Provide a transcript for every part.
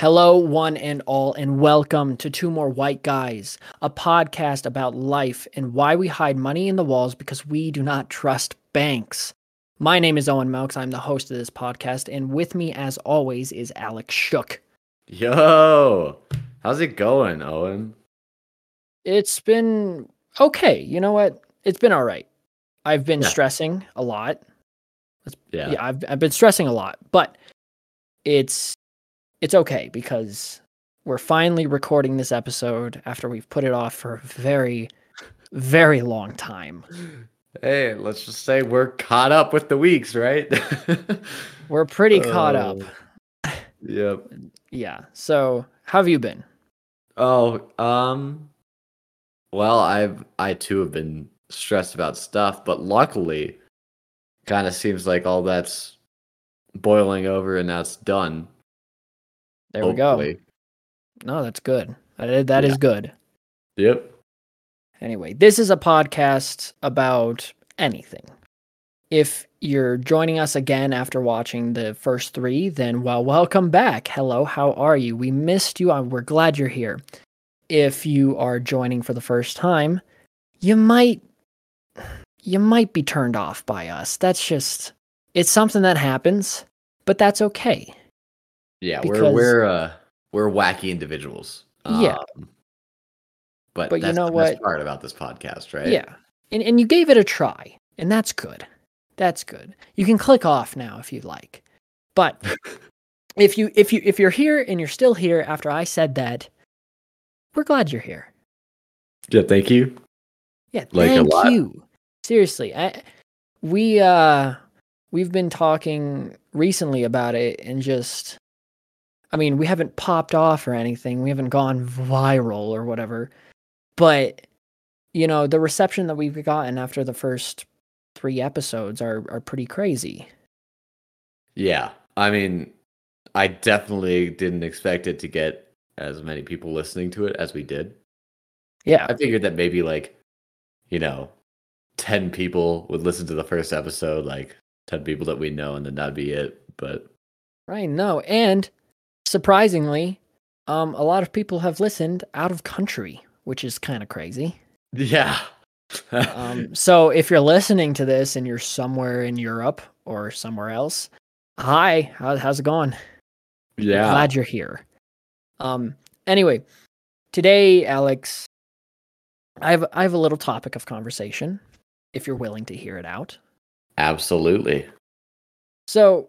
Hello, one and all, and welcome to Two More White Guys, a podcast about life and why we hide money in the walls because we do not trust banks. My name is Owen Melks. I'm the host of this podcast, and with me, as always, is Alex Shook. Yo, how's it going, Owen? It's been okay. You know what? It's been all right. I've been Yeah. stressing a lot. Yeah. yeah I've, I've been stressing a lot but it's it's okay because we're finally recording this episode after we've put it off for a very very long time Hey, let's just say we're caught up with the weeks, right? we're pretty caught up Oh. Yep. yeah so how have you been Oh, um well, I've I too have been stressed about stuff, but luckily kind of seems like all that's boiling over and that's done. There we go no that's good that is, Yeah. good Yep. Anyway, this is a podcast about anything. If you're joining us again after watching the first three, then well, welcome back. Hello, how are you? We missed you. We're glad you're here. If you are joining for the first time, you might you might be turned off by us. That's just it's something that happens, but that's okay. Yeah, Because- we're we're uh we're wacky individuals. Yeah. Um, but But you know the best what? part about this podcast, right? Yeah. And and you gave it a try, and that's good. That's good. You can click off now if you'd like. But if you if you if you're here and you're still here after I said that, we're glad you're here. Yeah, thank you. Yeah, Like a thank lot. you. Seriously, I, we uh we've been talking recently about it and just I mean, we haven't popped off or anything. We haven't gone viral or whatever. But you know, the reception that we've gotten after the first 3 episodes are are pretty crazy. Yeah. I mean, I definitely didn't expect it to get as many people listening to it as we did. Yeah. I figured that maybe like, you know, 10 people would listen to the first episode, like 10 people that we know, and then that'd be it. But Right. No. And surprisingly, um a lot of people have listened out of country, which is kind of crazy. yeah. Um, so if you're listening to this and you're somewhere in Europe or somewhere else, hi, how, how's it going? yeah. Glad you're here. Um, anyway, today, Alex, I have I have a little topic of conversation. If you're willing to hear it out, Absolutely. so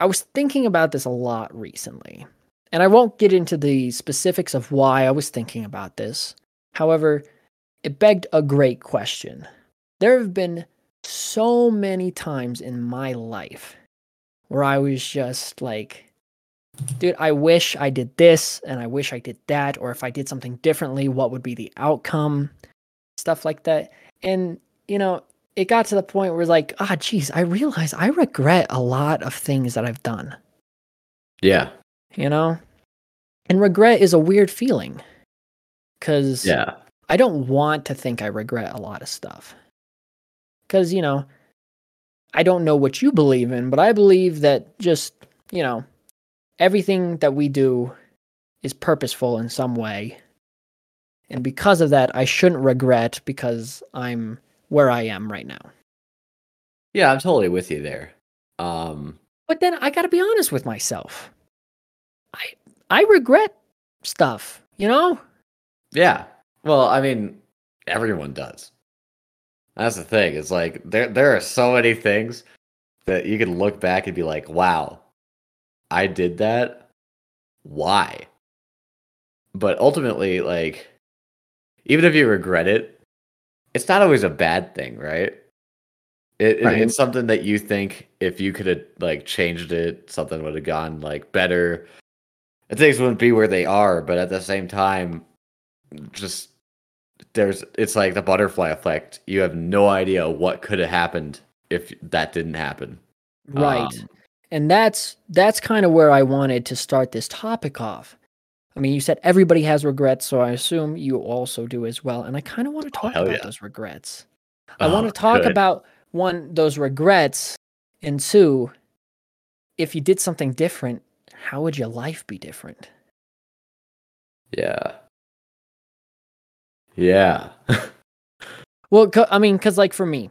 I was thinking about this a lot recently, and I won't get into the specifics of why I was thinking about this. However, it begged a great question. There have been so many times in my life where I was just like, dude, I wish I did this and I wish I did that, or if I did something differently, what would be the outcome? Stuff like that. And, you know, it got to the point where like, ah, geez, I realize I regret a lot of things that I've done, Yeah. you know? And regret is a weird feeling because Yeah. I don't want to think I regret a lot of stuff. Because, you know, I don't know what you believe in, but I believe that just, you know, everything that we do is purposeful in some way. And because of that, I shouldn't regret because I'm where I am right now. Yeah, I'm totally with you there. Um, But then I got to be honest with myself. I I regret stuff, you know? yeah. Well, I mean, everyone does. That's the thing. It's like there there are so many things that you can look back and be like, "Wow, I did that. Why?" But ultimately, like even if you regret it, it's not always a bad thing, right? It, Right. it's something that you think if you could have like changed it, something would have gone like better. And things wouldn't be where they are, but at the same time, just there's it's like the butterfly effect. You have no idea what could have happened if that didn't happen. Right. Um, and that's that's kind of where I wanted to start this topic off. I mean, you said everybody has regrets, so I assume you also do as well. And I kind of want to talk hell about yeah. those regrets. I want oh, to talk good. about one those regrets, and two, if you did something different, how would your life be different? Yeah. Yeah. Well, I mean, cuz like for me,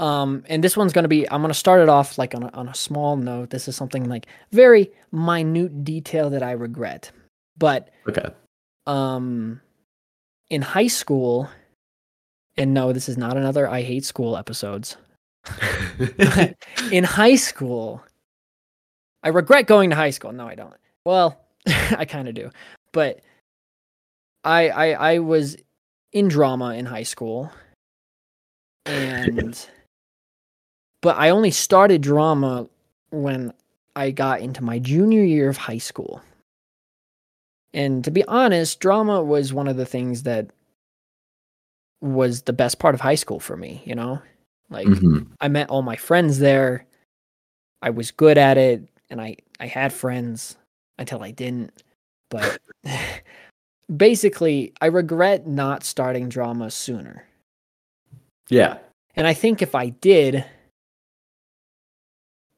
um and this one's going to be I'm going to start it off like on a, on a small note. This is something like very minute detail that I regret. But okay. um in high school and no, this is not another I hate school episodes. in high school, I regret going to high school. No, I don't. Well, I kind of do, but I, I I was in drama in high school, and but I only started drama when I got into my junior year of high school. And to be honest, drama was one of the things that was the best part of high school for me, you know? Like Mhm. I met all my friends there. I was good at it and I I had friends until I didn't. But basically, I regret not starting drama sooner. Yeah. And I think if I did,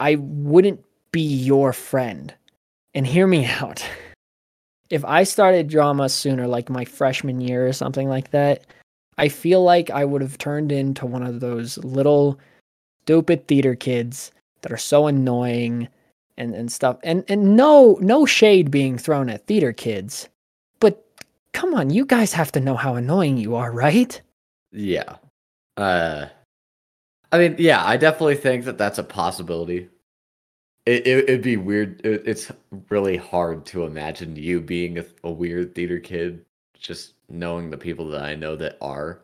I wouldn't be your friend. And hear me out. If I started drama sooner, like my freshman year or something like that, I feel like I would have turned into one of those little stupid theater kids that are so annoying and, and stuff. And and no no shade being thrown at theater kids. But come on, you guys have to know how annoying you are, right? Yeah. Uh I mean, yeah, I definitely think that that's a possibility. It, it it'd be weird. It, it's really hard to imagine you being a, a weird theater kid, just knowing the people that I know that are.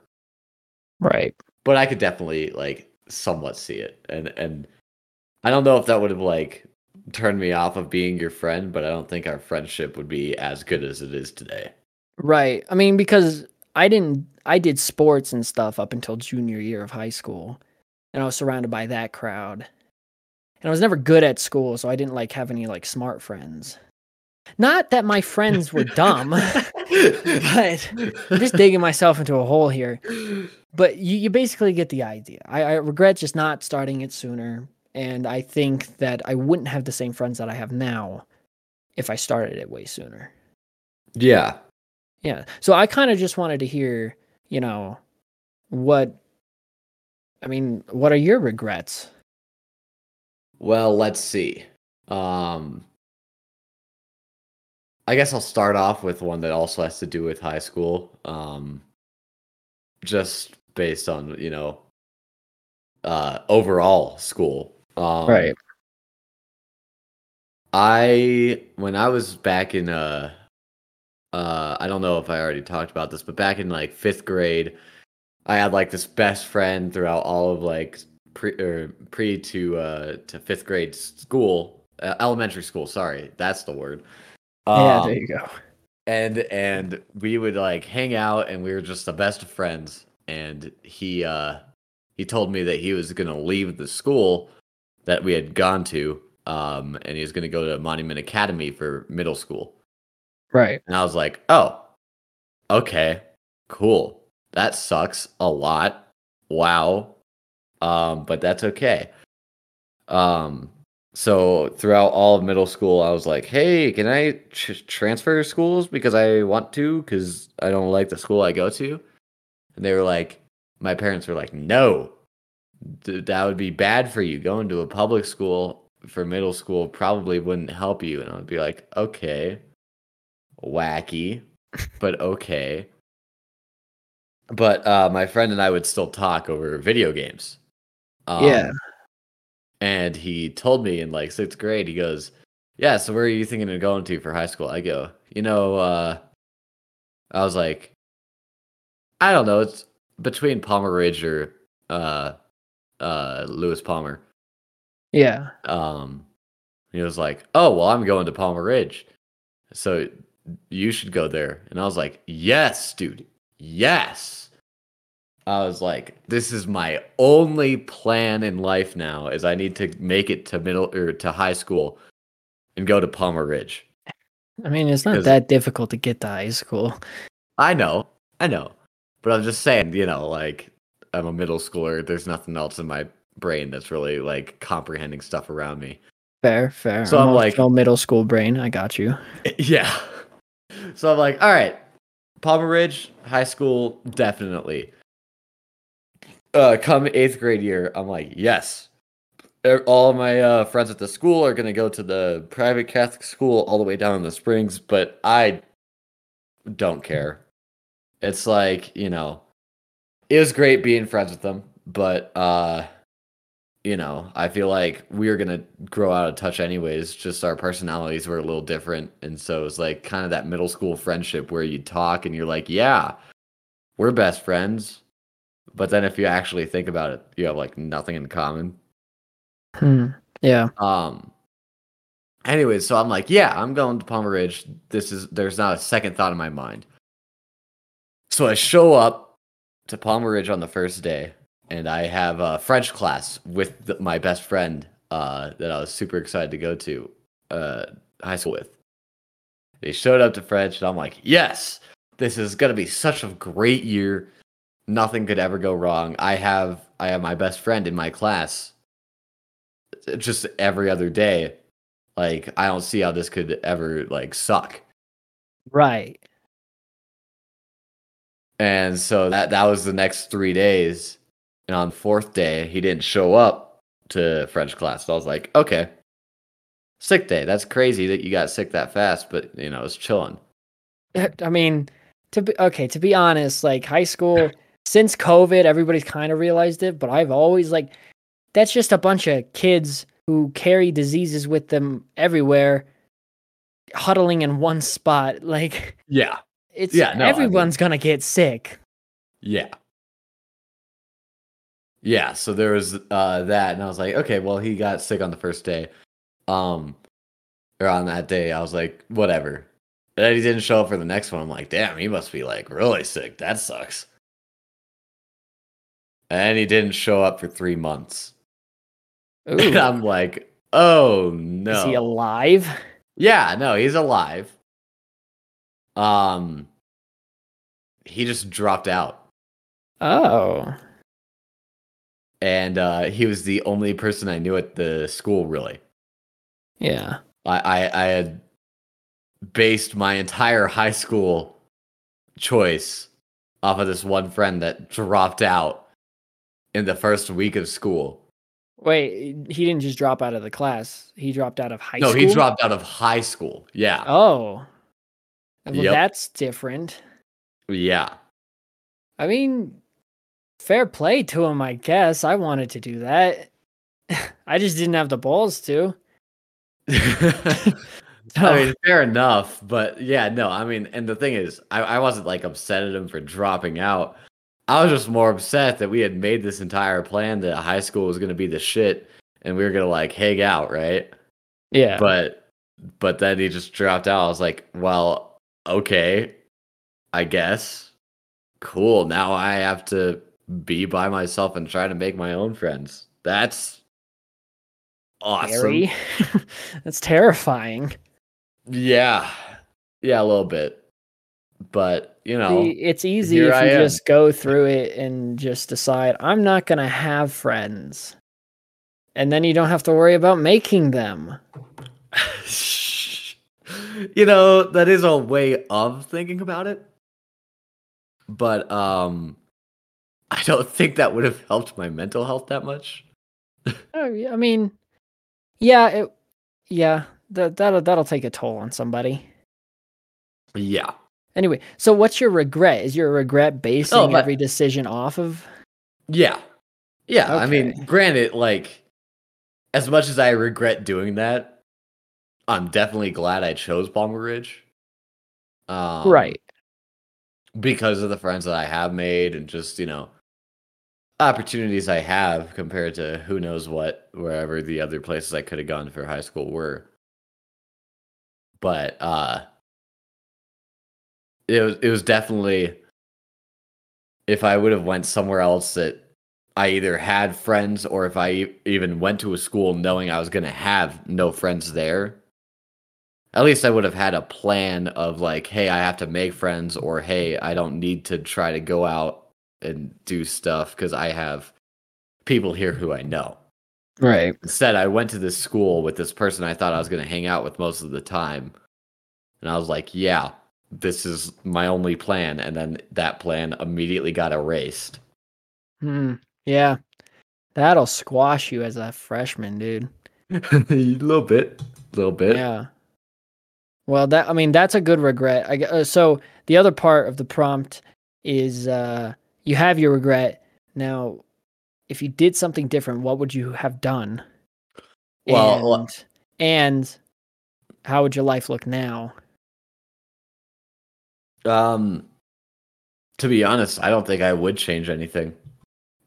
Right. But I could definitely like somewhat see it, and and I don't know if that would have like turned me off of being your friend, but I don't think our friendship would be as good as it is today. Right. I mean, because I didn't, I did sports and stuff up until junior year of high school, and I was surrounded by that crowd. And I was never good at school, so I didn't like have any like smart friends. Not that my friends were dumb, but I'm just digging myself into a hole here. But you, you basically get the idea. I, I regret just not starting it sooner, and I think that I wouldn't have the same friends that I have now if I started it way sooner. yeah. Yeah. So I kind of just wanted to hear, you know, what I mean, what are your regrets? Well, let's see. Um I guess I'll start off with one that also has to do with high school. Um just based on, you know, uh overall school. Um right. I when I was back in uh uh I don't know if I already talked about this, but back in like 5th grade, I had like this best friend throughout all of like pre or pre to uh to 5th grade school, uh, elementary school, sorry. That's the word. yeah, Um, there you go. and and we would like hang out and we were just the best of friends and he uh he told me that he was going to leave the school that we had gone to um and he was going to go to Monument Academy for middle school Right. and I was like oh okay cool that sucks a lot. Wow. Um but that's okay. Um so throughout all of middle school i was like hey can i tr- transfer schools because i want to because i don't like the school i go to? And they were like my parents were like no. Th- that would be bad for you. Going to a public school for middle school probably wouldn't help you. And i would be like okay. Wacky but okay but uh my friend and i would still talk over video games um, Yeah. and he told me in like sixth grade, he goes, Yeah, so where are you thinking of going to for high school? I go, You know, uh, I was like, I don't know. It's between Palmer Ridge or uh, uh, Lewis Palmer. Yeah. Um, he was like, Oh, well, I'm going to Palmer Ridge. So you should go there. And I was like, Yes, dude. Yes. I was like, this is my only plan in life now is I need to make it to middle or to high school and go to Palmer Ridge. I mean, it's not that difficult to get to high school. I know, I know. But I'm just saying, you know, like I'm a middle schooler, there's nothing else in my brain that's really like comprehending stuff around me. Fair, fair. So I'm like- Emotional middle school brain. I got you. Yeah. So I'm like, all right, Palmer Ridge High School, definitely. Uh, come eighth grade year, I'm like, yes. All my uh, friends at the school are gonna go to the private Catholic school all the way down in the Springs, but I don't care. It's like you know, it was great being friends with them, but uh, you know, I feel like we were gonna grow out of touch anyways. Just our personalities were a little different, and so it was like kind of that middle school friendship where you talk and you're like, yeah, we're best friends, but then if you actually think about it, you have like nothing in common. Hmm. Yeah. Um. Anyways, so I'm like, yeah, I'm going to Palmer Ridge. This is there's not a second thought in my mind. So I show up to Palmer Ridge on the first day, and I have a French class with the, my best friend uh, that I was super excited to go to uh, high school with. They showed up to French, and I'm like, yes, this is gonna be such a great year. Nothing could ever go wrong. I have I have my best friend in my class just every other day. Like I don't see how this could ever like suck. Right. And so that that was the next three days. And on the fourth day, he didn't show up to French class. So I was like, okay, sick day. That's crazy that you got sick that fast, but you know, it's chilling. I mean, to be okay, to be honest, like high school, since COVID, everybody's kind of realized it, but I've always like that's just a bunch of kids who carry diseases with them everywhere, huddling in one spot. Like Yeah, it's Yeah, no, I mean- everyone's gonna get sick. yeah, yeah. So there was uh, that, and I was like, okay, well, he got sick on the first day, um, or on that day. I was like, whatever. And then he didn't show up for the next one. I'm like, damn, he must be like really sick. That sucks. And he didn't show up for three months. And Ooh, I'm like, oh no. is he alive? yeah, no, he's alive. Um he just dropped out. Oh, And uh he was the only person I knew at the school really. yeah. I I, I had based my entire high school choice off of this one friend that dropped out in the first week of school. Wait, he didn't just drop out of the class. He dropped out of high no, school. No, he dropped out of high school. Yeah. Oh, well, Yep. that's different. Yeah. I mean, fair play to him, I guess. I wanted to do that. I just didn't have the balls to. I mean, fair enough, but yeah, no, I mean, and the thing is, I, I wasn't like upset at him for dropping out. I was just more upset that we had made this entire plan that high school was going to be the shit and we were going to like hang out, right? yeah. But, but then he just dropped out. I was like, well, okay, I guess. Cool. Now I have to be by myself and try to make my own friends. That's awesome. That's terrifying. Yeah. Yeah, a little bit. But, you know, it's easy if I you am. just go through it and just decide, I'm not going to have friends. And then you don't have to worry about making them. you know, that is a way of thinking about it. But um I don't think that would have helped my mental health that much. Oh, yeah, I mean, yeah, it, yeah, that that'll that'll take a toll on somebody. Yeah. Anyway, so what's your regret? Is your regret basing Oh, but- every decision off of? Yeah. Yeah. I mean, granted, like, as much as I regret doing that, I'm definitely glad I chose Palmer Ridge. Um, right. Because of the friends that I have made and just, you know, opportunities I have compared to who knows what, wherever the other places I could have gone for high school were. But, uh, it was, it was definitely, if I would have went somewhere else that I either had friends or if I even went to a school knowing I was going to have no friends there, at least I would have had a plan of like, hey, I have to make friends, or hey, I don't need to try to go out and do stuff because I have people here who I know. Right. Instead, I went to this school with this person I thought I was going to hang out with most of the time. And I was like, yeah, this is my only plan. And then that plan immediately got erased. Hmm. Yeah. That'll squash you as a freshman, dude. a little bit. A little bit. Yeah. Well, that I mean that's a good regret. I uh, so the other part of the prompt is uh you have your regret. Now, if you did something different, what would you have done? Well, and, and how would your life look now? Um, to be honest, I don't think I would change anything.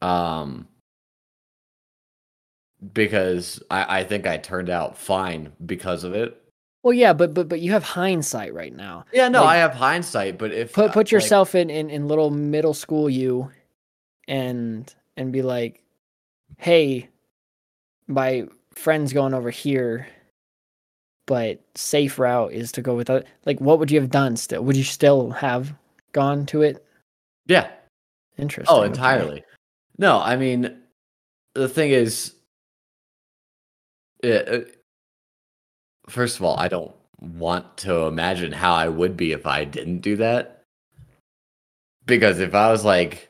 Um, because I, I think I turned out fine because of it. Well, yeah, but but but you have hindsight right now. Yeah, no, Like, I have hindsight, but if Put uh, put like- yourself in, in in little middle school you, and and be like, hey, my friend's going over here, but safe route is to go with it. Like, what would you have done? Still, would you still have gone to it? yeah, Interesting. Oh, okay. entirely. No, I mean, the thing is, it, it- first of all, I don't want to imagine how I would be if I didn't do that. Because if I was like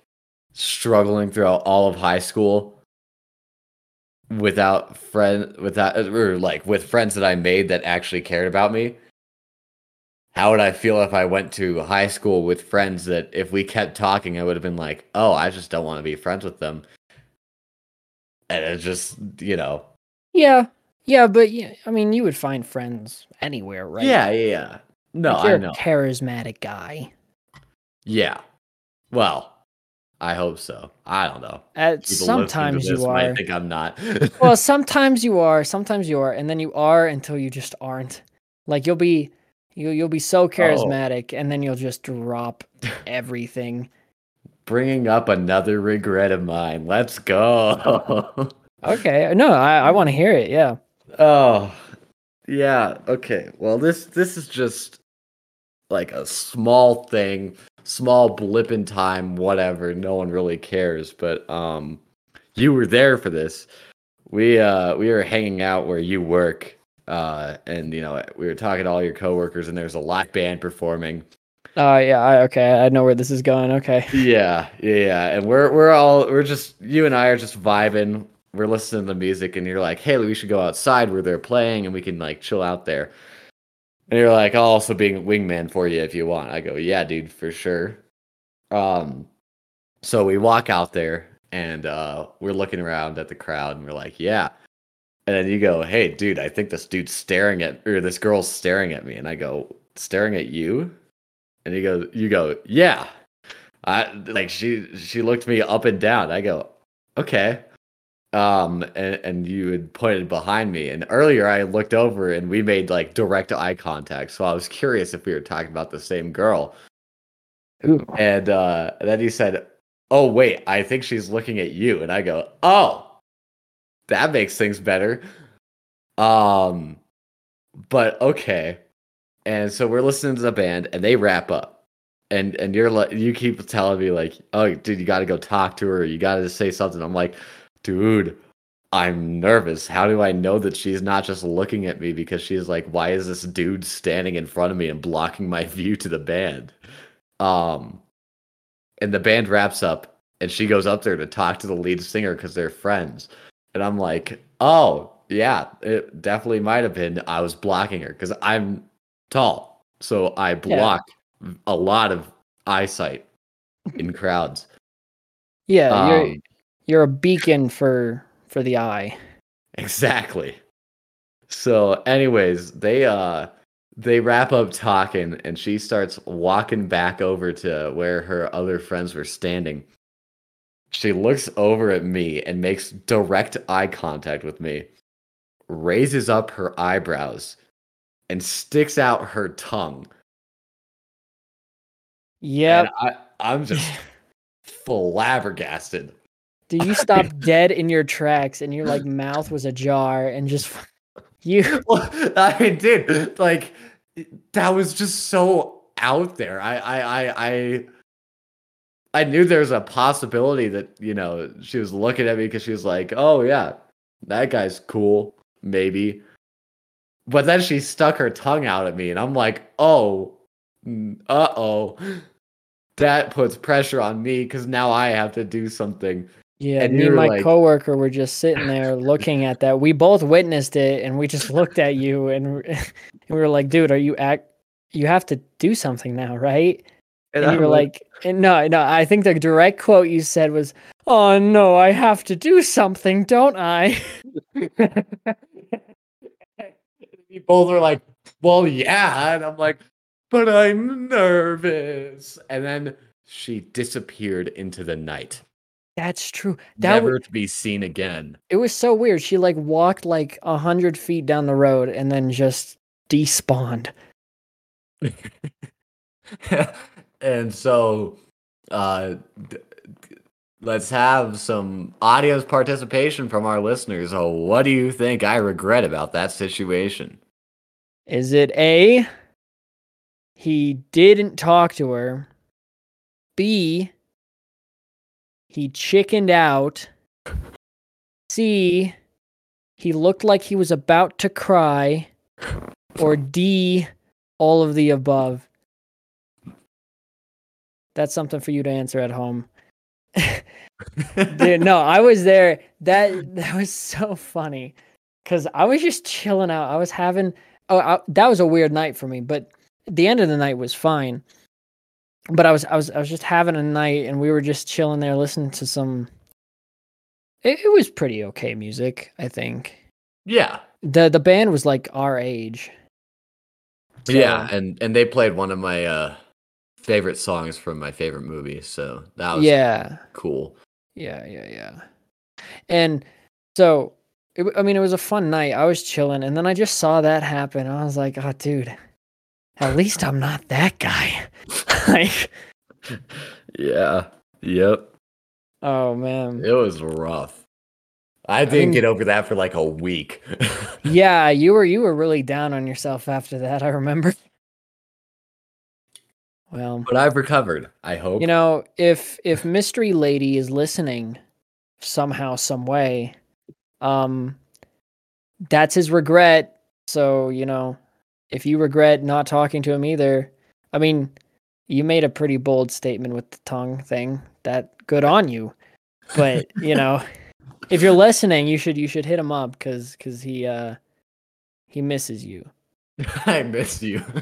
struggling throughout all of high school without friend without or like with friends that I made that actually cared about me, how would I feel if I went to high school with friends that if we kept talking, I would have been like, oh, I just don't want to be friends with them. And it's just, you know, Yeah, yeah, but yeah, I mean, you would find friends anywhere, right? yeah, yeah, yeah. No, Like, you're I a know. charismatic guy. Yeah. Well, I hope so. I don't know. Uh, People listening to sometimes you are. I think I'm not. well, sometimes you are, sometimes you are, and then you are until you just aren't. Like you'll be you you'll be Oh. so charismatic and then you'll just drop everything. Bringing up another regret of mine. Let's go. Okay. No, I I want to hear it. Yeah. Oh, yeah. Okay. Well, this this is just like a small thing, small blip in time, whatever. No one really cares, but um, you were there for this. We uh we were hanging out where you work, uh, and you know we were talking to all your coworkers, and there's a live band performing. Uh yeah, I okay, I know where this is going. Okay. Yeah, yeah, yeah. And we're we're all we're just you and I are just vibing. We're listening to the music, and you're like, "Hey, we should go outside where they're playing, and we can like chill out there." And you're like, "I'll also be a wingman for you if you want." I go, "Yeah, dude, for sure." Um, so we walk out there, and uh, we're looking around at the crowd, and we're like, "Yeah." And then you go, "Hey, dude, I think this dude's staring at, or this girl's staring at me," and I go, "Staring at you?" And you go, "You go, yeah." I like she she looked me up and down. I go, okay. Um and, and you had pointed behind me. And earlier I looked over and we made like direct eye contact. So I was curious if we were talking about the same girl. Ooh. And uh then he said, Oh wait, I think she's looking at you. And I go, Oh, that makes things better. Um but okay. And so we're listening to the band and they wrap up and and you're like you keep telling me like oh dude you got to go talk to her you got to say something i'm like dude i'm nervous. How do i know that she's not just looking at me because she's like why is this dude standing in front of me and blocking my view to the band? Um and the band wraps up and she goes up there to talk to the lead singer because they're friends. And i'm like oh yeah it definitely might have been i was blocking her because i'm tall. So i block a lot of eyesight in crowds. Yeah, you're Um, you're a beacon for for the eye. exactly. So, anyways, they uh they wrap up talking, and she starts walking back over to where her other friends were standing. She looks over at me and makes direct eye contact with me, raises up her eyebrows, and sticks out her tongue. I, I'm just flabbergasted. Dude, you stop dead in your tracks and your like mouth was ajar and just you Well, I mean, dude, like that was just so out there. I, I, I, I, I knew there was a possibility that you know she was looking at me because she was like, "Oh yeah, that guy's cool, maybe. But then she stuck her tongue out at me, and I'm like, oh, uh oh. That puts pressure on me because now I have to do something. Yeah, And me and my like- coworker were just sitting there looking at that. We both witnessed it, and we just looked at you, and, and we were like, "Dude, are you act? You have to do something now, right?" And, you were like, and "No, no." I think the direct quote you said was, "Oh no, I have to do something, don't I?" we both were like, well, yeah. And I'm like, but I'm nervous. And then she disappeared into the night, That's true. That w- never to be seen again. it was so weird. She like walked like a hundred feet down the road and then just despawned. and so, uh, d- d- let's have some audience participation from our listeners. So, what do you think I regret about that situation? Is it A? He didn't talk to her. B. He chickened out. C. He looked like he was about to cry. Or D. All of the above. That's something for you to answer at home. Dude, no, I was there. That that was so funny because I was just chilling out. I was having oh I, that was a weird night for me, but the end of the night was fine. But I was I was I was just having a night, and we were just chilling there, listening to some. It, it was pretty okay music, I think. yeah. the The band was like our age. Yeah, and and they played one of my uh favorite songs from my favorite movie, so that was yeah, cool. Yeah, yeah, yeah. And so, it, I mean, it was a fun night. I was chilling, and then I just saw that happen. I was like, "Oh, dude, at least I'm not that guy." like, Yeah. Yep. oh man, It was rough. I didn't mean- get over that for like a week. yeah, you were you were really down on yourself after that. I remember. Well, but I've recovered, I hope. you know, if if Mystery Lady is listening somehow, some way, um, that's his regret. So you know, if you regret not talking to him either, I mean, you made a pretty bold statement with the tongue thing. That good on you. But you know, if you're listening, you should you should hit him up because because he uh he misses you. I miss you.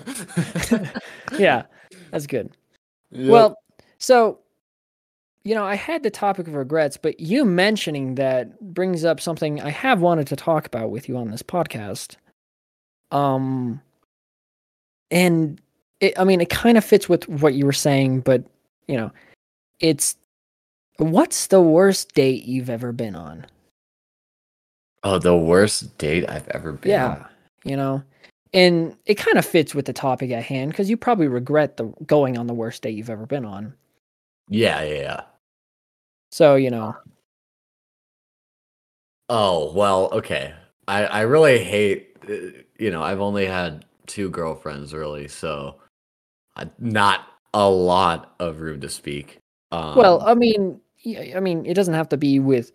Yeah, that's good. Yep. Well, so you know, I had the topic of regrets, but you mentioning that brings up something I have wanted to talk about with you on this podcast. Um and it, I mean, it kind of fits with what you were saying, but you know, it's what's the worst date you've ever been on? oh, the worst date I've ever been. Yeah, on. you know, and it kind of fits with the topic at hand because you probably regret the going on the worst date you've ever been on. Yeah, yeah, yeah. So you know, Oh, well, okay. I I really hate uh, you know, I've only had two girlfriends really, so not a lot of room to speak. Um, Well, I mean, I mean, it doesn't have to be with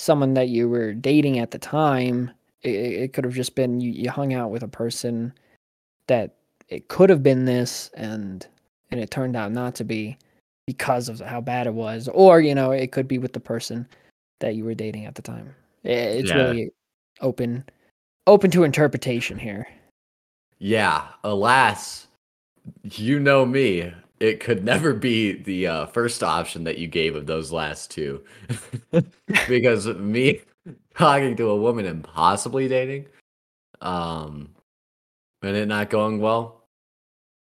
someone that you were dating at the time. It, it could have just been you, you hung out with a person that it could have been this, and and it turned out not to be because of how bad it was, or you know, it could be with the person that you were dating at the time. I- It's Yeah. really open, open to interpretation here. Yeah, alas, you know me. It could never be the uh, first option that you gave of those last two. because me talking to a woman and possibly dating, um, and it not going well,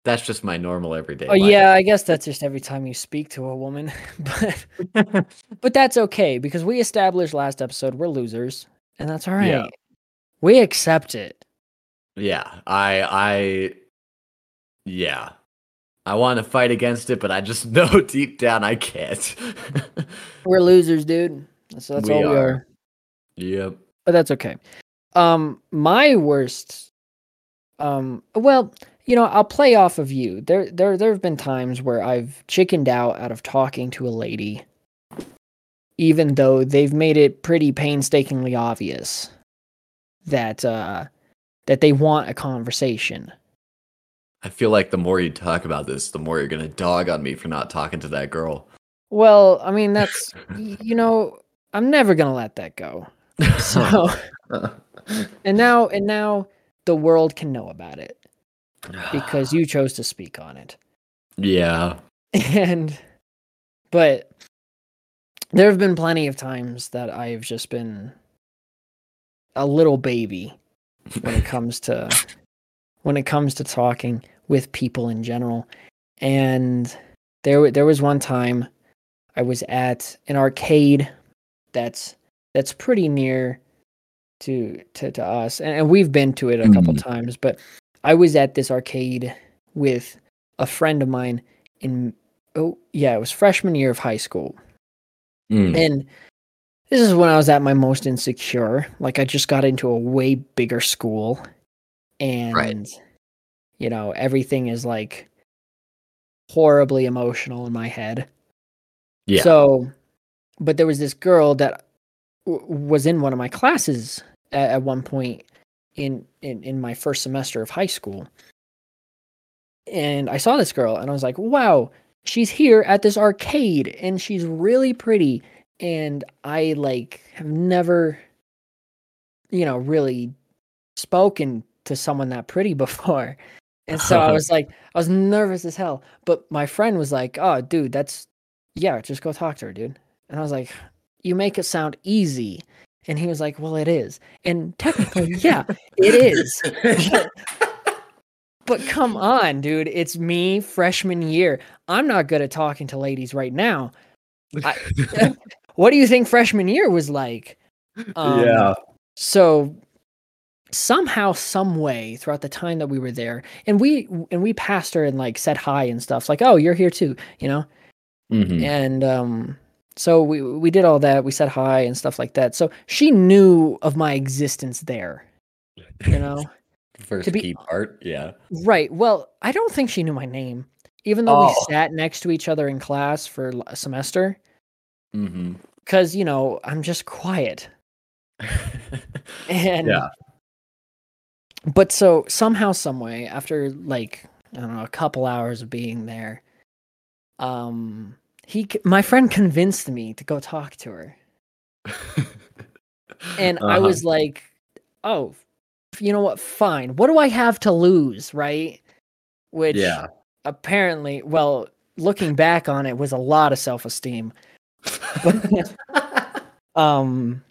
that's just my normal everyday Oh life. yeah, I guess that's just every time you speak to a woman, but but that's okay because we established last episode we're losers, and that's all right. Yeah. We accept it. Yeah, I, I, yeah, I want to fight against it, but I just know deep down I can't. We're losers, dude. So that's We all we are. are. yep. But that's okay. Um, my worst. Um, well, you know, I'll play off of you. There, there, there have been times where I've chickened out out of talking to a lady, even though they've made it pretty painstakingly obvious that uh that they want a conversation. I feel like the more you talk about this, the more you're gonna dog on me for not talking to that girl. Well, I mean that's you know, I'm never going to let that go. So and now and now the world can know about it because you chose to speak on it. yeah. And but there have been plenty of times that I've just been a little baby when it comes to when it comes to talking with people in general. And there there was one time I was at an arcade that's that's pretty near to to, to us and, and we've been to it a couple Mhm. times but I was at this arcade with a friend of mine in oh yeah it was freshman year of high school Mm. and this is when I was at my most insecure. Like I just got into a way bigger school and you know, everything is like horribly emotional in my head. Yeah. So but there was this girl that w- was in one of my classes at, at one point in, in in my first semester of high school. And I saw this girl and I was like, "Wow, she's here at this arcade and she's really pretty." And I like have never you know, really spoken to someone that pretty before. And so I was like, I was nervous as hell. But my friend was like, "Oh, dude, that's yeah, just go talk to her, dude." And I was like, "You make it sound easy." And he was like, "Well, it is." And technically, yeah, it is. But come on, dude. It's me freshman year. I'm not good at talking to ladies right now. I- What do you think freshman year was like? Um, yeah. So somehow, some way, throughout the time that we were there, and we and we passed her and like said hi and stuff, like, "Oh, you're here too," you know. Mhm. And um, so we we did all that. We said hi and stuff like that. So she knew of my existence there. You know, First to be- key part. Yeah. right? Well, I don't think she knew my name, even though we Oh. sat next to each other in class for a semester. Mm-hmm. Because you know, I'm just quiet. And Yeah. But so somehow, some way, after like I don't know, a couple hours of being there, um, he my friend convinced me to go talk to her, and I Uh-huh. was like, oh, you know what? Fine. What do I have to lose, right? Which yeah. apparently, well, looking back on it, was a lot of self esteem. um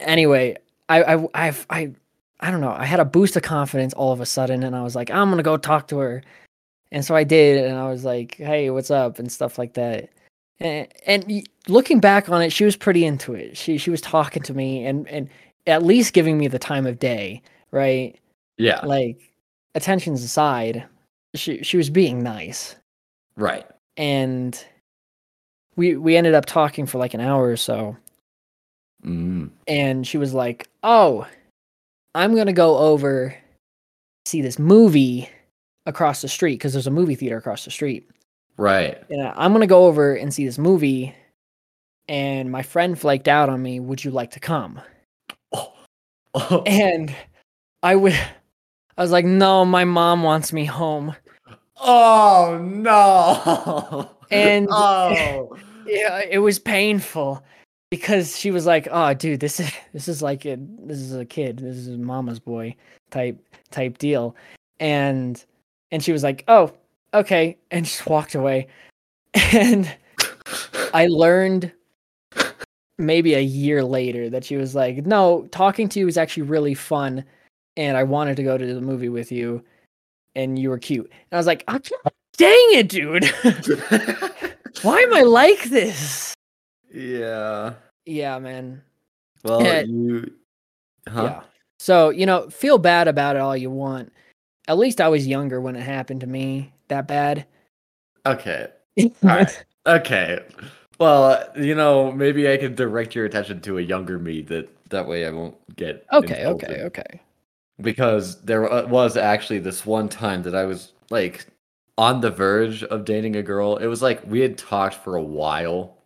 anyway I, I i've i i don't know i had a boost of confidence all of a sudden and i was like i'm gonna go talk to her. And so i did and i was like hey what's up? and stuff like that. And, and looking back on it she was pretty into it. She she was talking to me and and at least giving me the time of day right? Yeah. like attentions aside she she was being nice. Right. and we we ended up talking for like an hour or so. Mm. and she was like, "Oh, I'm gonna go over see this movie across the street because there's a movie theater across the street. Right. I- I'm gonna go over and see this movie. And my friend flaked out on me. Would you like to come? Oh. Oh. And I would. I was like, no, my mom wants me home. Oh, no. And- oh. Yeah, it was painful because she was like, "Oh, dude, this is this is like a this is a kid. This is mama's boy type type deal." And and she was like, "Oh, okay," and just walked away. And I learned maybe a year later that she was like, "No, talking to you was actually really fun, and I wanted to go to the movie with you, and you were cute." And I was like, "Ah, "Dang it, dude! Why am I like this?" Yeah. Yeah, man. Well, Yeah. you. Huh? Yeah. So, you know, feel bad about it all you want. At least I was younger when it happened to me that bad. Okay. Alright. Okay. Well, you know, maybe I can direct your attention to a younger me that that way I won't get okay, insulted. okay, okay. because there was actually this one time that I was like on the verge of dating a girl. It was like we had talked for a while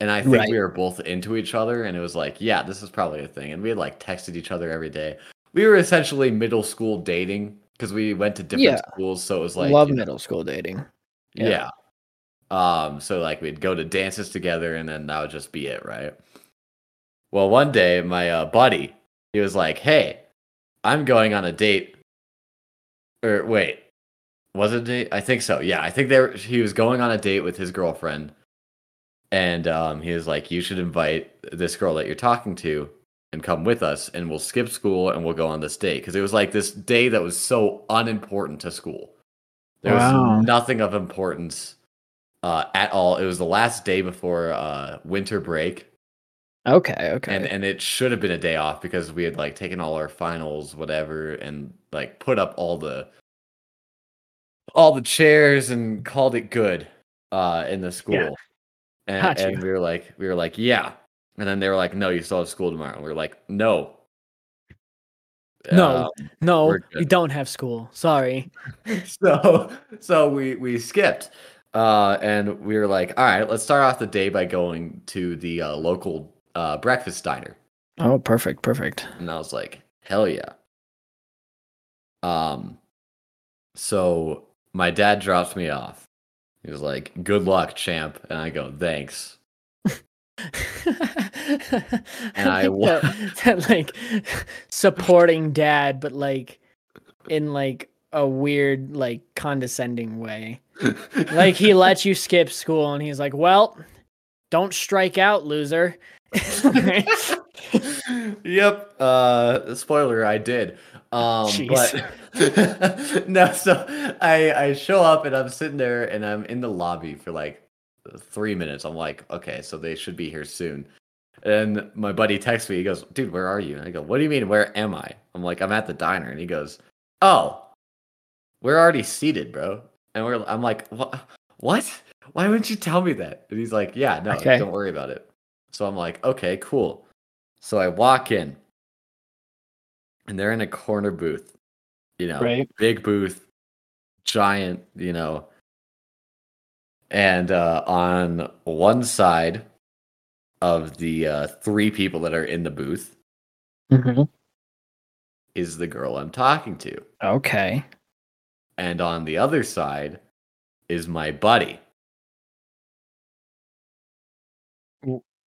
And I think Right. we were both into each other, and it was like, yeah, this is probably a thing. And we had like texted each other every day. We were essentially middle school dating because we went to different Yeah. schools. So it was like, Love you know, middle school dating. yeah. Yeah. Um, so like we'd go to dances together and then that would just be it, right? Well, one day my uh, buddy, he was like, "Hey, I'm going on a date." Or wait, was it a date? I think so. Yeah, I think they were, he was going on a date with his girlfriend, and um, he was like, "You should invite this girl that you're talking to and come with us, and we'll skip school and we'll go on this date." Because it was like this day that was so unimportant to school. There was nothing of importance uh, at all. It was the last day before uh, winter break, Okay. Okay. and and it should have been a day off because we had like taken all our finals, whatever, and like put up all the all the chairs and called it good uh, in the school. And, Got and we were like, we were like, yeah. And then they were like, no, you still have school tomorrow. And we were like, no. No. no, we're we good. don't have school. Sorry. so so we we skipped uh and we were like all right let's start off the day by going to the uh, local uh breakfast diner Oh, perfect. Perfect. and i was like hell yeah um so my dad drops me off he was like good luck champ and i go thanks and I wa- that, that, like supporting dad, but like in like a weird, like condescending way. Like he lets you skip school, and he's like, "Well, don't strike out, loser." yep. Uh spoiler, I did. Um Jeez. but no, so I I show up and I'm sitting there and I'm in the lobby for like three minutes. I'm like, okay, so they should be here soon. And my buddy texts me, he goes, Dude, where are you? And I go, What do you mean, where am I? I'm like, I'm at the diner. And he goes, Oh, we're already seated, bro. And we're I'm like, What what? Why wouldn't you tell me that? And he's like, Yeah, no, Okay. don't worry about it. So I'm like, okay, cool. So I walk in, and they're in a corner booth, you know, Right. big booth, giant, you know. And uh, on one side of the uh, three people that are in the booth Mhm. is the girl I'm talking to. Okay. And on the other side is my buddy.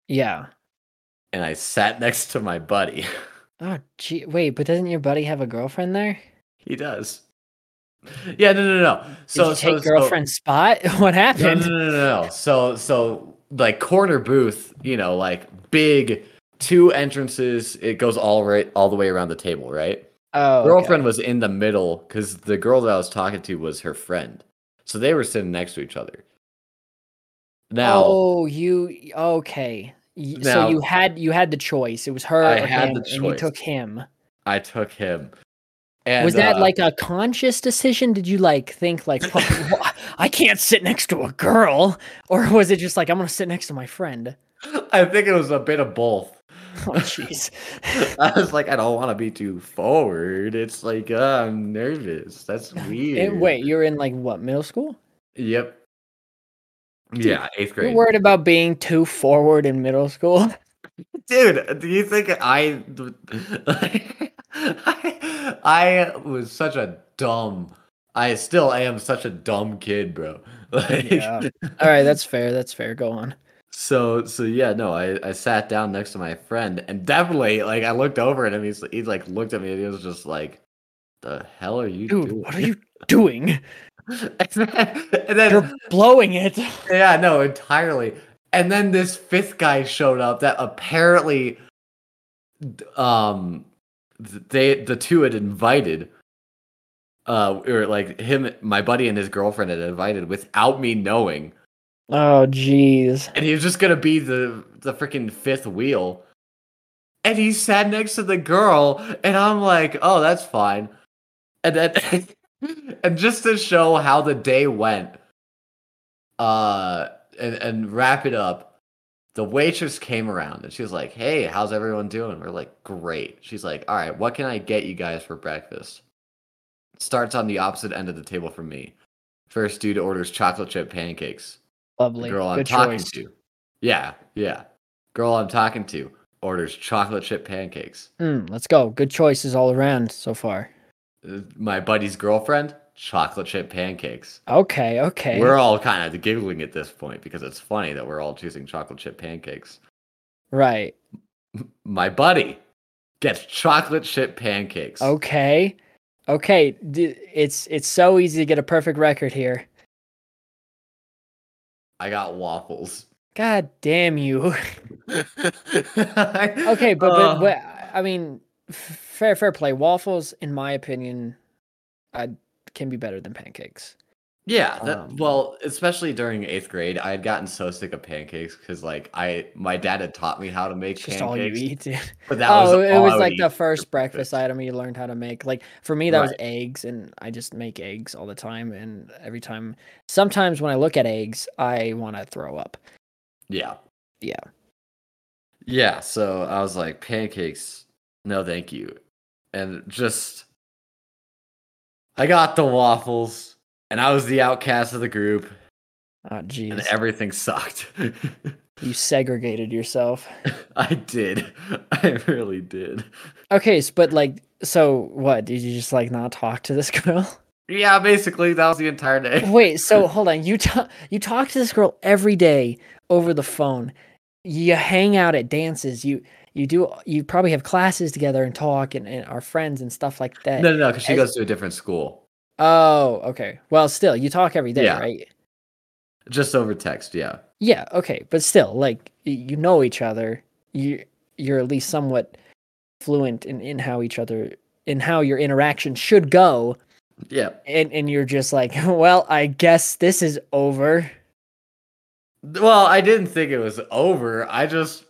Yeah. And I sat next to my buddy. Oh, gee. Wait, but doesn't your buddy have a girlfriend there? he does. Yeah, no, no, no. Did So, you so, take so- spot? What happened? no, no, no, no. So, so like corner booth, you know, like big two entrances. It goes all right, all the way around the table, right? Oh, okay. Girlfriend was in the middle because the girl that I was talking to was her friend, so they were sitting next to each other. Now, oh, you okay? Y- so you had you had the choice. It was her. I had him, the and you took him. I took him. And, was that uh, like a conscious decision? Did you like think like "Fuck, I can't sit next to a girl, or was it just like I'm gonna sit next to my friend? I think it was a bit of both. Oh jeez. I was like, I don't want to be too forward. It's like uh, I'm nervous. That's weird. And wait, you're in like what middle school? Yep. Yeah, eighth grade. You're worried about being too forward in middle school? Dude, do you think I I, I was such a dumb I still am such a dumb kid, bro. Like Yeah. All right, that's fair. That's fair. Go on. so so yeah, no, I, I sat down next to my friend and definitely like I looked over at him, he's he like looked at me and he was just like the hell are you Dude, doing? what are you doing? and then, and then You're blowing it. Yeah, no, entirely. And then this fifth guy showed up that apparently um they the two had invited uh or like him my buddy and his girlfriend had invited without me knowing. Oh jeez. And he was just going to be the the freaking fifth wheel. And he sat next to the girl and I'm like, "Oh, that's fine." And then and just to show how the day went uh and and wrap it up the waitress came around and she was like hey how's everyone doing we're like great she's like all right what can i get you guys for breakfast starts on the opposite end of the table from me first dude orders chocolate chip pancakes the Lovely. girl i'm talking choice. to yeah Yeah. Girl I'm talking to orders chocolate chip pancakes. Mm, let's go. Good choices all around so far. Uh, My buddy's girlfriend, chocolate chip pancakes. Okay, okay. We're all kind of giggling at this point because it's funny that we're all choosing chocolate chip pancakes. right. My buddy gets chocolate chip pancakes. Okay. Okay. It's it's so easy to get a perfect record here. I got waffles. God damn you. okay, but, but but I mean, fair fair play. Waffles, in my opinion, uh, can be better than pancakes. Yeah, that, Um, well, especially during eighth grade, I had gotten so sick of pancakes because, like, I my dad had taught me how to make just all you pancakes, eat. dude. but that oh, was it was like the first breakfast item you learned how to make. Like for me, that was eggs, and I just make eggs all the time. And every time, sometimes when I look at eggs, I want to throw up. Yeah, Yeah. yeah. So I was like, pancakes, no, thank you, and just I got the waffles, and I was the outcast of the group, Oh, and jeez. everything sucked. You segregated yourself. I did, I really did. Okay, but like, so what? Did you just like not talk to this girl? Yeah, basically that was the entire day. Wait, so hold on. You talk you talk to this girl every day over the phone. You hang out at dances. You you do you probably have classes together and talk and, and are friends and stuff like that. No, no, no, because she As- goes to a different school. Oh, okay. Well, still, you talk every day, Yeah. right? Just over text, yeah. Yeah, okay, but still, like you know each other. You you're at least somewhat fluent in in how each other in how your interaction should go, Yeah. and and you're just like, well, I guess this is over. Well, I didn't think it was over. I just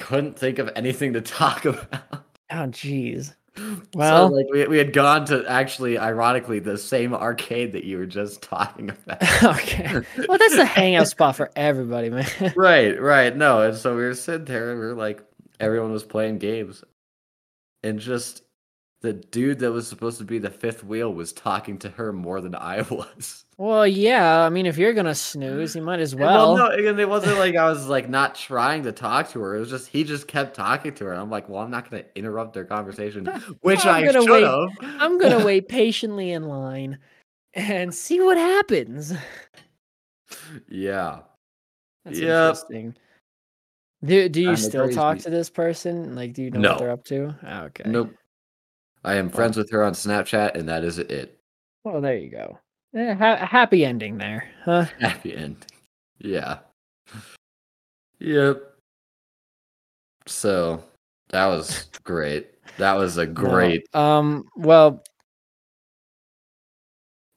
couldn't think of anything to talk about. Oh, jeez. so, Well- like we, we had gone to actually, ironically, the same arcade that you were just talking about. okay. Well, that's the hangout spot for everybody, man. right, right. No, and so we were sitting there, and we were like, everyone was playing games, and just the dude that was supposed to be the fifth wheel was talking to her more than I was. well, yeah. I mean, if you're gonna snooze, you might as well. no, and it wasn't like I was like not trying to talk to her. It was just he just kept talking to her. I'm like, well, I'm not gonna interrupt their conversation, which I'm I should have. I'm gonna wait patiently in line and see what happens. Yeah, That's Yep. interesting. Do do you Kinda still talk to this person? Like, do you know No. what they're up to? Ah, okay. nope. I am friends with her on Snapchat, and that is it. Well, there you go. Eh, ha- happy ending there, huh? Happy end. Yeah. Yep. So that was great. That was a No, great. Um. Well,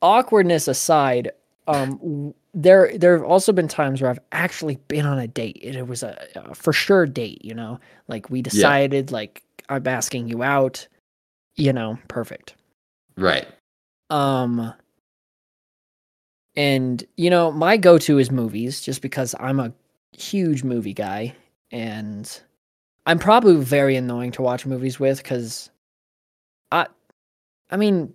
awkwardness aside, um, there there have also been times where I've actually been on a date. It was a, a for sure date. You know, like we decided, like I'm asking you out. You know, perfect. Right. Um. And you know, my go-to is movies, just because I'm a huge movie guy, and I'm probably very annoying to watch movies with, because I, I mean,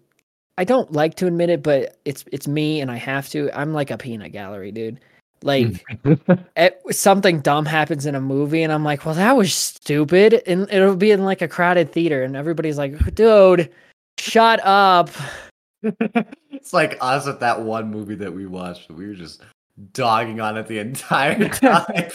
I don't like to admit it, but it's it's me, and I have to. I'm like a peanut gallery, dude. Like it, something dumb happens in a movie, and I'm like, well, that was stupid, and it'll be in like a crowded theater, and everybody's like, dude, shut up. it's like us at that one movie that we watched. We were just dogging on it the entire time.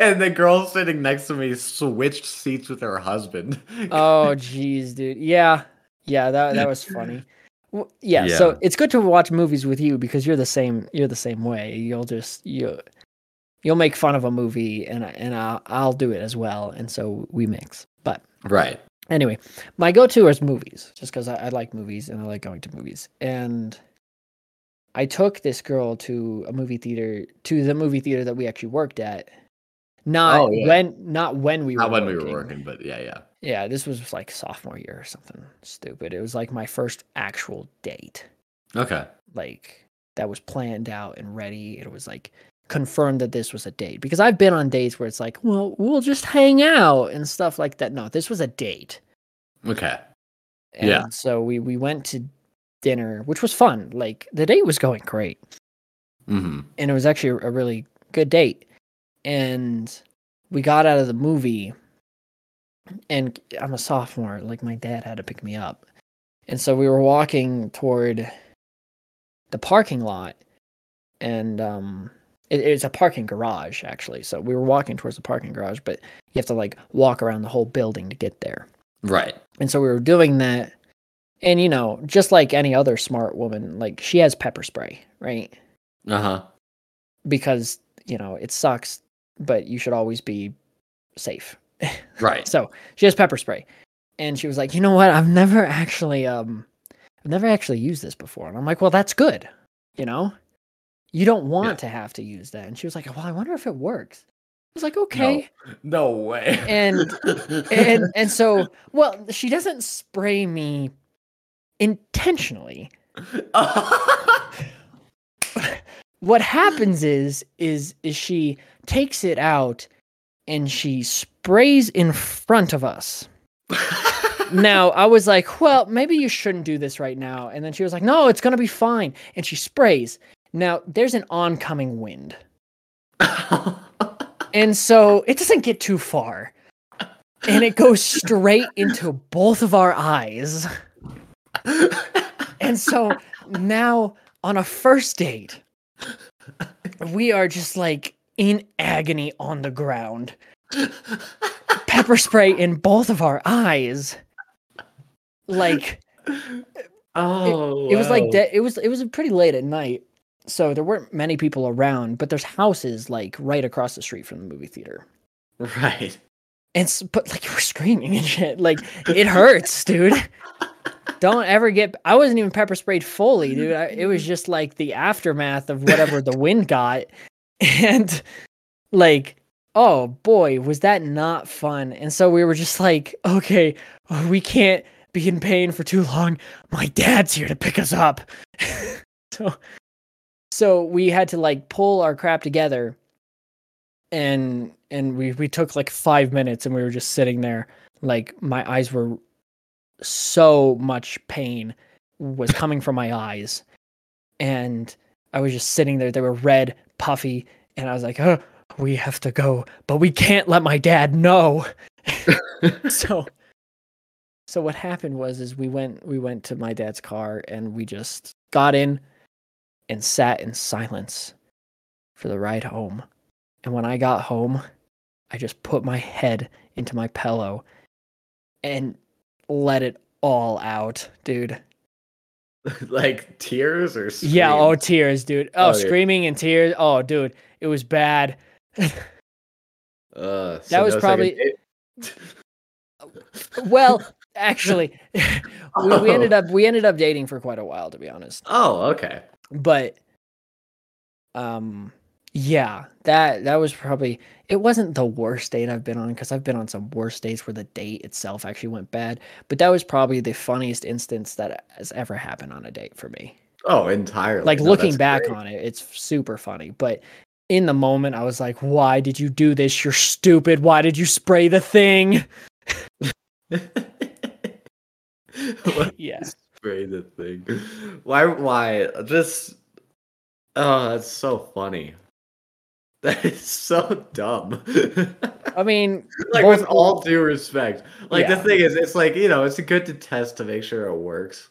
and the girl sitting next to me switched seats with her husband. Oh, jeez, dude. Yeah, yeah, that that was funny. W- Yeah, so it's good to watch movies with you because you're the same. You're the same way. You'll just you you'll make fun of a movie, and and I'll I'll do it as well, and so we mix. But Right. anyway, my go-to is movies, just because I, I like movies and I like going to movies. And I took this girl to a movie theater, to the movie theater that we actually worked at. Not Oh, yeah. when, not when we Not were when we were working. working, but yeah, yeah. Yeah, this was like sophomore year or something stupid. It was like my first actual date. Okay. Like that was planned out and ready. It was like confirmed that this was a date because I've been on dates where it's like, well, we'll just hang out and stuff like that. No, this was a date. Okay. And Yeah. so we we went to dinner, which was fun. Like the date was going great, hmm and it was actually a really good date. and we got out of the movie and I'm a sophomore, like my dad had to pick me up. And so we were walking toward the parking lot and um it, it's a parking garage actually. So we were walking towards the parking garage, but you have to like walk around the whole building to get there. Right. And so we were doing that. And you know, just like any other smart woman, like she has pepper spray, right? Uh huh. Because, you know, it sucks, but you should always be safe. Right. So she has pepper spray. And she was like, you know what? I've never actually um I've never actually used this before. And I'm like, well, that's good. You know? You don't want Yeah. to have to use that. And she was like, Well, I wonder if it works. I was like, okay. No way. And- and and so well, she doesn't spray me intentionally. What happens is is is she takes it out and she sprays in front of us. now I was like, well, maybe you shouldn't do this right now. And then she was like, no, it's gonna be fine. And she sprays. Now there's an oncoming wind. And so it doesn't get too far. And it goes straight into both of our eyes. And so now on a first date, we are just like in agony on the ground. Pepper spray in both of our eyes. Like oh, it was like oh, de- it was it was pretty late at night. So there weren't many people around, but there's houses like right across the street from the movie theater. right. And s- but like you were screaming and shit. Like it hurts, dude. Don't ever get. I wasn't even pepper sprayed fully, dude. I, it was just like the aftermath of whatever the wind got, and like, oh boy, was that not fun? And so we were just like, okay, we can't be in pain for too long. My dad's here to pick us up. so, so we had to like pull our crap together, and and we we took like five minutes, and we were just sitting there, like my eyes were so much pain was coming from my eyes and i was just sitting there they were red puffy and i was like we have to go but we can't let my dad know so so what happened was is we went we went to my dad's car and we just got in and sat in silence for the ride home and when i got home i just put my head into my pillow and let it all out, dude. like tears or Yeah, oh tears, dude. Oh, Oh, yeah. screaming and tears. Oh, dude, it was bad. Uh, That was no probably- well, actually, we, we ended up we ended up dating for quite a while, to be honest. Oh, okay. But, um, yeah, that that was probably it. wasn't the worst date I've been on because I've been on some worse dates where the date itself actually went bad. But that was probably the funniest instance that has ever happened on a date for me. Oh, entirely. like No, looking back great. on it it's super funny but in the moment i was like why did you do this you're stupid why did you spray the thing yeah spray the thing? Why? Why? Just. Oh, that's so funny. That is so dumb. i mean like with all due respect, like Yeah. the thing is, it's like you know, it's good to test to make sure it works.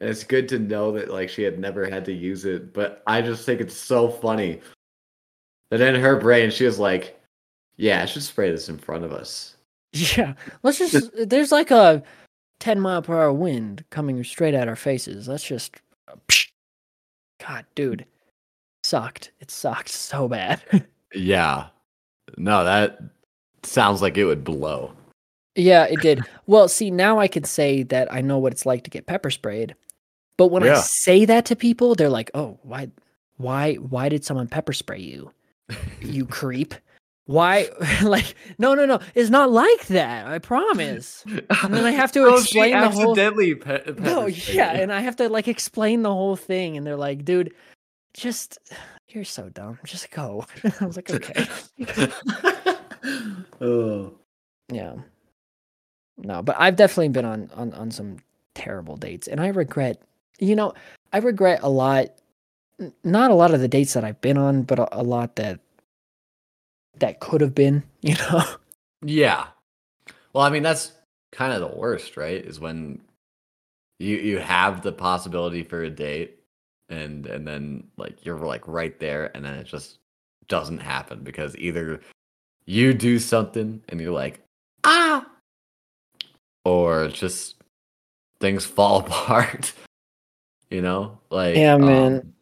And it's good to know that like she had never had to use it, but I just think it's so funny that in her brain she was like, "Yeah, I should spray this in front of us." yeah let's just there's like a 10 mile per hour wind coming straight at our faces let's just god dude sucked it sucked so bad Yeah, no, that sounds like it would blow. Yeah, it did. Well, see, now I can say that I know what it's like to get pepper sprayed. But when I say that to people, they're like, "Oh, why why why did someone pepper spray you? You creep." Why like no, no, no. It's not like that. I promise. And then I have to Oh, explain the whole accidentally pe- No, yeah, and I have to like explain the whole thing and they're like, "Dude, just you're so dumb. Just go." I was like, "Okay." oh. Yeah. No, but I've definitely been on on on some terrible dates and I regret you know, I regret a lot not a lot of the dates that I've been on, but a, a lot that that could have been, you know. Yeah. Well, I mean that's kind of the worst, right? Is when you you have the possibility for a date and and then like you're like right there and then it just doesn't happen because either you do something and you're like ah or just things fall apart you know like Yeah, man. um,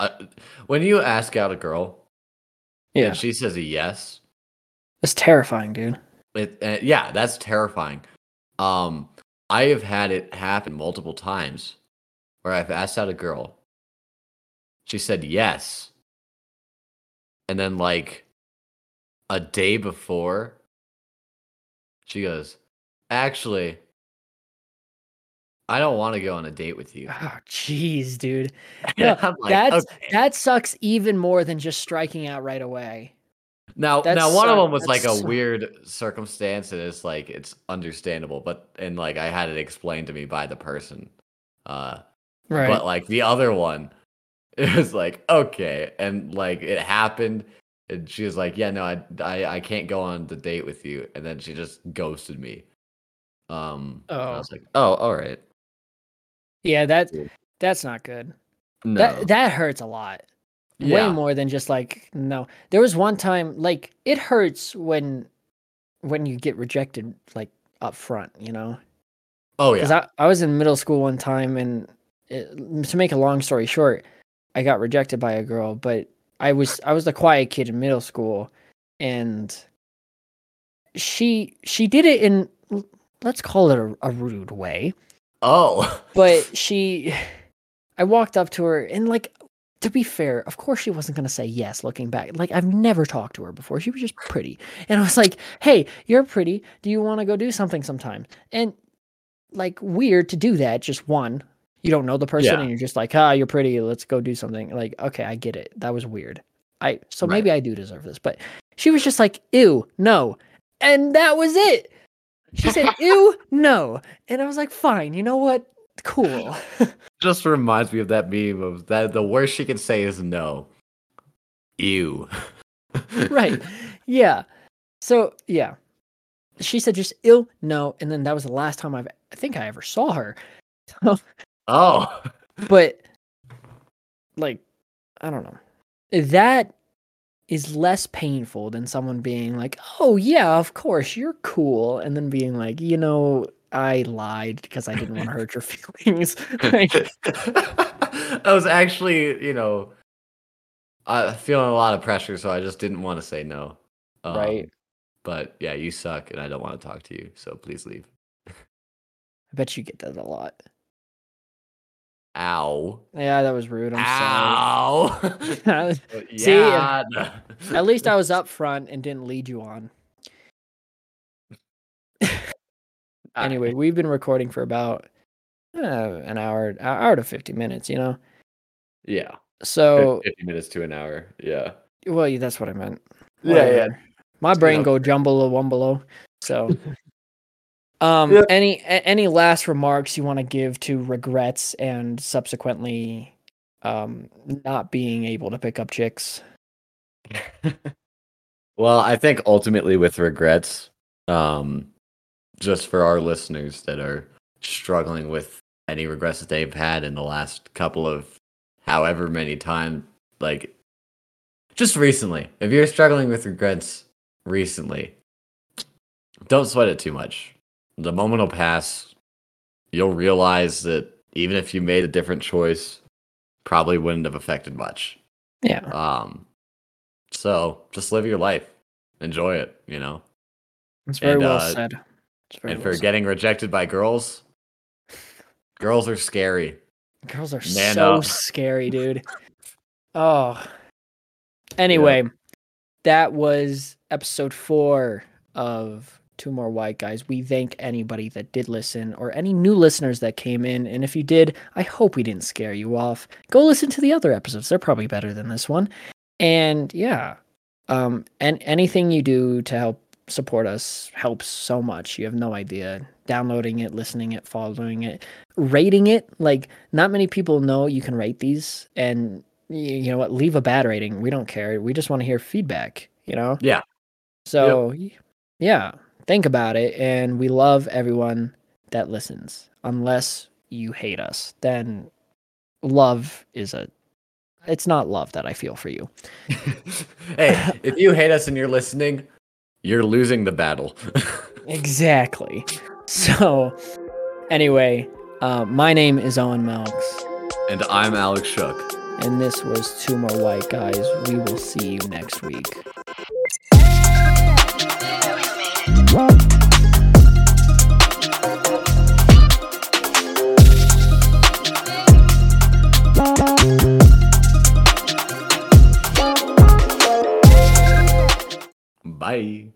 uh, when you ask out a girl Yeah, and she says a yes it's terrifying, dude. it, uh, yeah that's terrifying um i have had it happen multiple times where i've asked out a girl she said yes and then like a day before she goes actually i don't want to go on a date with you Oh, jeez, dude. No, like, that's "Okay." that sucks even more than just striking out right away. Now, That now one of them was like a so- weird circumstance, and it's like it's understandable, but and like I had it explained to me by the person. Uh, Right. but like the other one, it was like okay, and like it happened, and she was like, "Yeah, no, I, I, I can't go on the date with you," and then she just ghosted me. Um, and I Oh. was like, "Oh, all right, yeah, that that's not good. no, That that hurts a lot. yeah, Way more than just like no. There was one time like it hurts when when you get rejected like up front, you know? oh yeah. Because yeah, I, I was in middle school one time, and Uh, to make a long story short, I got rejected by a girl. But I was I was the quiet kid in middle school, and she she did it in let's call it a, a rude way. oh, But she, I walked up to her, and like to be fair, of course she wasn't gonna say yes. Looking back, like I've never talked to her before. She was just pretty, and I was like, "Hey, you're pretty. Do you want to go do something sometime?" And like weird to do that. Just one, you don't know the person, Yeah. and you're just like, "Ah, you're pretty. Let's go do something." Like, okay, I get it. That was weird. I so Right. maybe I do deserve this, but she was just like, "Ew, no," and that was it. She said, "Ew, no," and I was like, "Fine. You know what? Cool." just reminds me of that meme of that. The worst she can say is no. Ew. right. Yeah. So yeah. She said just ill no, and then that was the last time I've I think I ever saw her. Oh. But like, I don't know. That is less painful than someone being like, "Oh yeah, of course, you're cool," and then being like, "You know, I lied because I didn't want to hurt your feelings." like, I was actually, you know, uh, feeling a lot of pressure, so I just didn't want to say no. Um, right. But yeah, you suck, and I don't want to talk to you. So please leave. I bet you get that a lot. Ow. Yeah, that was rude. I'm Ow. sorry. See, yeah. At least I was up front and didn't lead you on. Anyway, we've been recording for about uh, an hour, hour to 50 minutes, you know? Yeah. So, 50 minutes to an hour. Yeah. well, yeah, that's what I meant. Yeah, yeah. My brain go jumble a wumble. Below. So, um, Yep. any any last remarks you want to give to regrets and subsequently um not being able to pick up chicks? well, I think ultimately with regrets, um, just for our listeners that are struggling with any regrets that they've had in the last couple of however many times, like just recently, if you're struggling with regrets recently, don't sweat it too much. The moment will pass. You'll realize that even if you made a different choice, probably wouldn't have affected much. Yeah. Um, so just live your life, enjoy it, you know. It's very And, well uh, said. It's very and well for said. getting rejected by girls, girls are scary. Girls are Man so up. scary, dude. Oh. Anyway, that was episode four of Two More White Guys. We thank anybody that did listen or any new listeners that came in. And if you did, I hope we didn't scare you off. Go listen to the other episodes. They're probably better than this one. And yeah, um, and anything you do to help support us helps so much. You have no idea. Downloading it, listening it, following it, rating it. Like not many people know you can rate these, and you know what? Leave a bad rating. We don't care. We just want to hear feedback. You know. Yeah. So yeah, think about it, and we love everyone that listens. Unless you hate us, then love is a. It's not love that I feel for you. hey, if you hate us and you're listening, you're losing the battle. exactly. So, anyway, uh, my name is Owen Melks. And I'm Alex Shook. And this was Two More White Guys. We will see you next week. Bye.